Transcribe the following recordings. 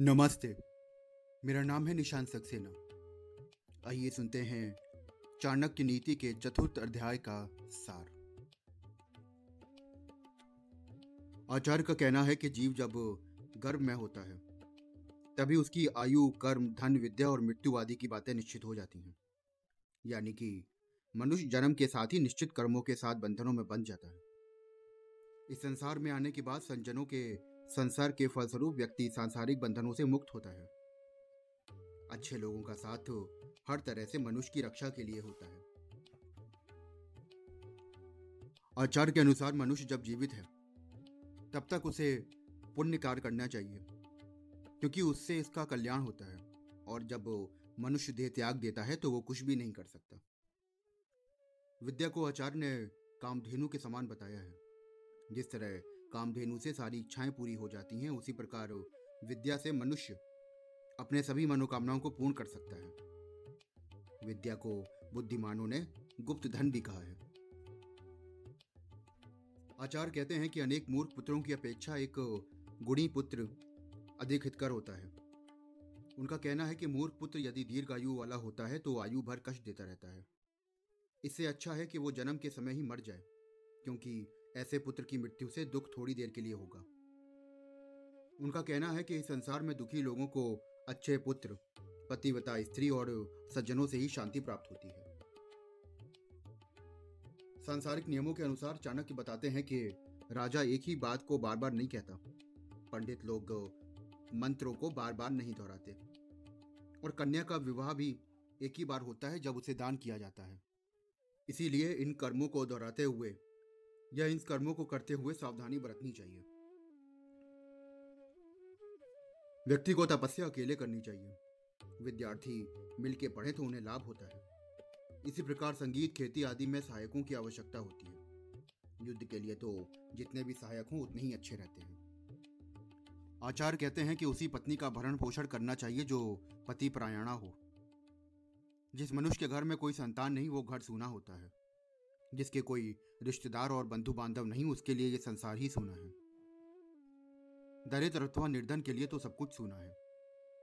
नमस्ते। मेरा नाम है निशांत सक्सेना। आइए सुनते हैं चाणक्य नीति के चतुर्थ अध्याय का सार। आचार्य का कहना है कि जीव जब गर्भ में होता है, तभी उसकी आयु, कर्म, धन, विद्या और मृत्यु आदि की बातें निश्चित हो जाती हैं। यानी कि मनुष्य जन्म के साथ ही निश्चित कर्मों के साथ बंधनों में बंध जाता है। इस संसार में आने के बाद संजनों के संसार के फलस्वरूप व्यक्ति सांसारिक बंधनों से मुक्त होता है। अच्छे लोगों का साथ हर तरह से मनुष्य की रक्षा के लिए होता है। आचार्य के अनुसार मनुष्य जब जीवित है, तब तक उसे पुण्य कार्य करना चाहिए, क्योंकि उससे इसका कल्याण होता है, और जब मनुष्य देह त्याग देता है तो वो कुछ भी नहीं कर सकता। विद्या को आचार्य ने कामधेनु के समान बताया है, जिस तरह कामधेनु से सारी इच्छाएँ पूरी हो जाती हैं, उसी प्रकार विद्या से मनुष्य अपने सभी मनोकामनाओं को पूर्ण कर सकता है। विद्या को बुद्धिमानों ने गुप्त धन भी कहा है। आचार्य कहते हैं कि अनेक मूर्ख पुत्रों की अपेक्षा एक गुणी पुत्र अधिक हितकर होता है। उनका कहना है कि मूर्ख पुत्र यदि दीर्घ आयु वाला होता है तो आयु भर कष्ट देता रहता है। इससे अच्छा है कि वो जन्म के समय ही मर जाए, क्योंकि ऐसे पुत्र की मृत्यु से दुख थोड़ी देर के लिए होगा। उनका कहना है कि इस संसार में दुखी लोगों को अच्छे पुत्र पतिवता स्त्री और सज्जनों से ही शांति प्राप्त होती है। सांसारिक नियमों के अनुसार चाणक्य बताते हैं कि राजा एक ही बात को बार बार नहीं कहता। पंडित लोग मंत्रों को बार बार नहीं दोहराते। और कन्या का विवाह भी एक ही बार होता है जब उसे दान किया जाता है। इसीलिए इन कर्मों को दोहराते हुए या इन कर्मों को करते हुए सावधानी बरतनी चाहिए। व्यक्ति को तपस्या अकेले करनी चाहिए। विद्यार्थी मिलके पढ़े तो उन्हें लाभ होता है। इसी प्रकार संगीत, खेती आदि में सहायकों की आवश्यकता होती है। युद्ध के लिए तो जितने भी सहायक हों उतने ही अच्छे रहते हैं। आचार्य कहते हैं कि उसी पत्नी का भरण पोषण करना चाहिए जो पति प्रायणा हो। जिस मनुष्य के घर में कोई संतान नहीं, वो घर सूना होता है। जिसके कोई रिश्तेदार और बंधु बांधव नहीं, उसके लिए ये संसार ही सूना है। दरिद्र अथवा निर्धन के लिए तो सब कुछ सूना है,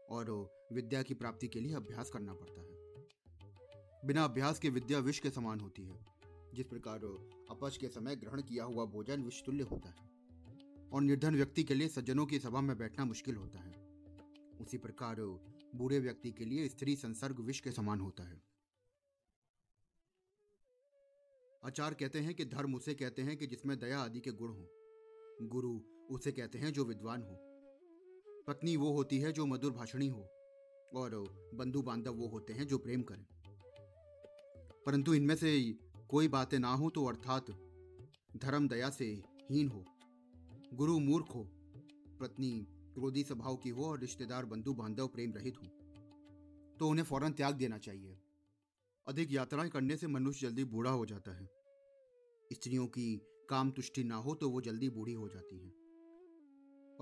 और विद्या की प्राप्ति के लिए अभ्यास करना पड़ता है। बिना अभ्यास के विद्या विष के समान होती है, जिस प्रकार अपच के समय ग्रहण किया हुआ भोजन विषतुल्य होता है, और निर्धन व्यक्ति के लिए सज्जनों की सभा में बैठना मुश्किल होता है। उसी प्रकार बूढ़े व्यक्ति के लिए स्त्री संसर्ग विष के समान होता है। आचार्य कहते हैं कि धर्म उसे कहते हैं कि जिसमें दया आदि के गुण हो। गुरु उसे कहते हैं जो विद्वान हो। पत्नी वो होती है जो मधुर भाषणी हो और बंधु बांधव वो होते हैं जो प्रेम करें। परंतु इनमें से कोई बातें ना हो तो अर्थात धर्म दया से हीन हो। गुरु मूर्ख हो, पत्नी क्रोधी स्वभाव की हो और रिश्तेदार बंधु बांधव प्रेम रहित हो। तो उन्हें फ़ौरन त्याग देना चाहिए। अधिक यात्राएँ करने से मनुष्य जल्दी बूढ़ा हो जाता है। स्त्रियों की काम तुष्टि ना हो तो वो जल्दी बूढ़ी हो जाती हैं।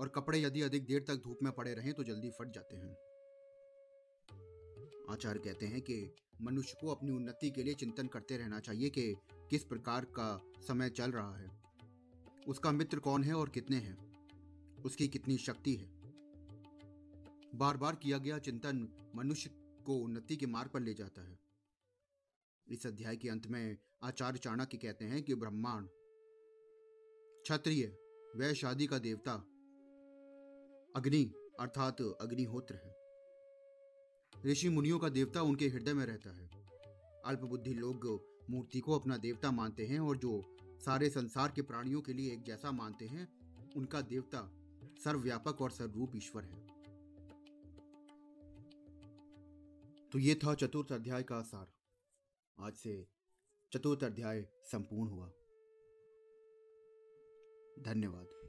और कपड़े यदि अधिक देर तक धूप में पड़े रहें तो जल्दी फट जाते हैं। आचार्य कहते हैं कि मनुष्य को अपनी उन्नति के लिए चिंतन करते रहना चाहिए कि किस प्रकार का समय चल रहा है। उसका मित्र कौन है और कितने हैं? उसकी कितनी शक्ति है? बार बार किया गया चिंतन मनुष्य को उन्नति के मार्ग पर ले जाता है। इस अध्याय के अंत में आचार्य चाणक्य कहते हैं कि ब्रह्मांड क्षत्रिय, वह शादी का देवता, अग्नि, अर्थात अग्निहोत्र है। ऋषि मुनियों का देवता उनके हृदय में रहता है। अल्पबुद्धि लोग मूर्ति को अपना देवता मानते हैं और जो सारे संसार के प्राणियों के लिए एक जैसा मानते हैं, उनका देवता सर्वव्यापक और सर्वरूप ईश्वर है। तो ये था चतुर्थ अध्याय का सार। आज से चतुर्थ अध्याय संपूर्ण हुआ। धन्यवाद।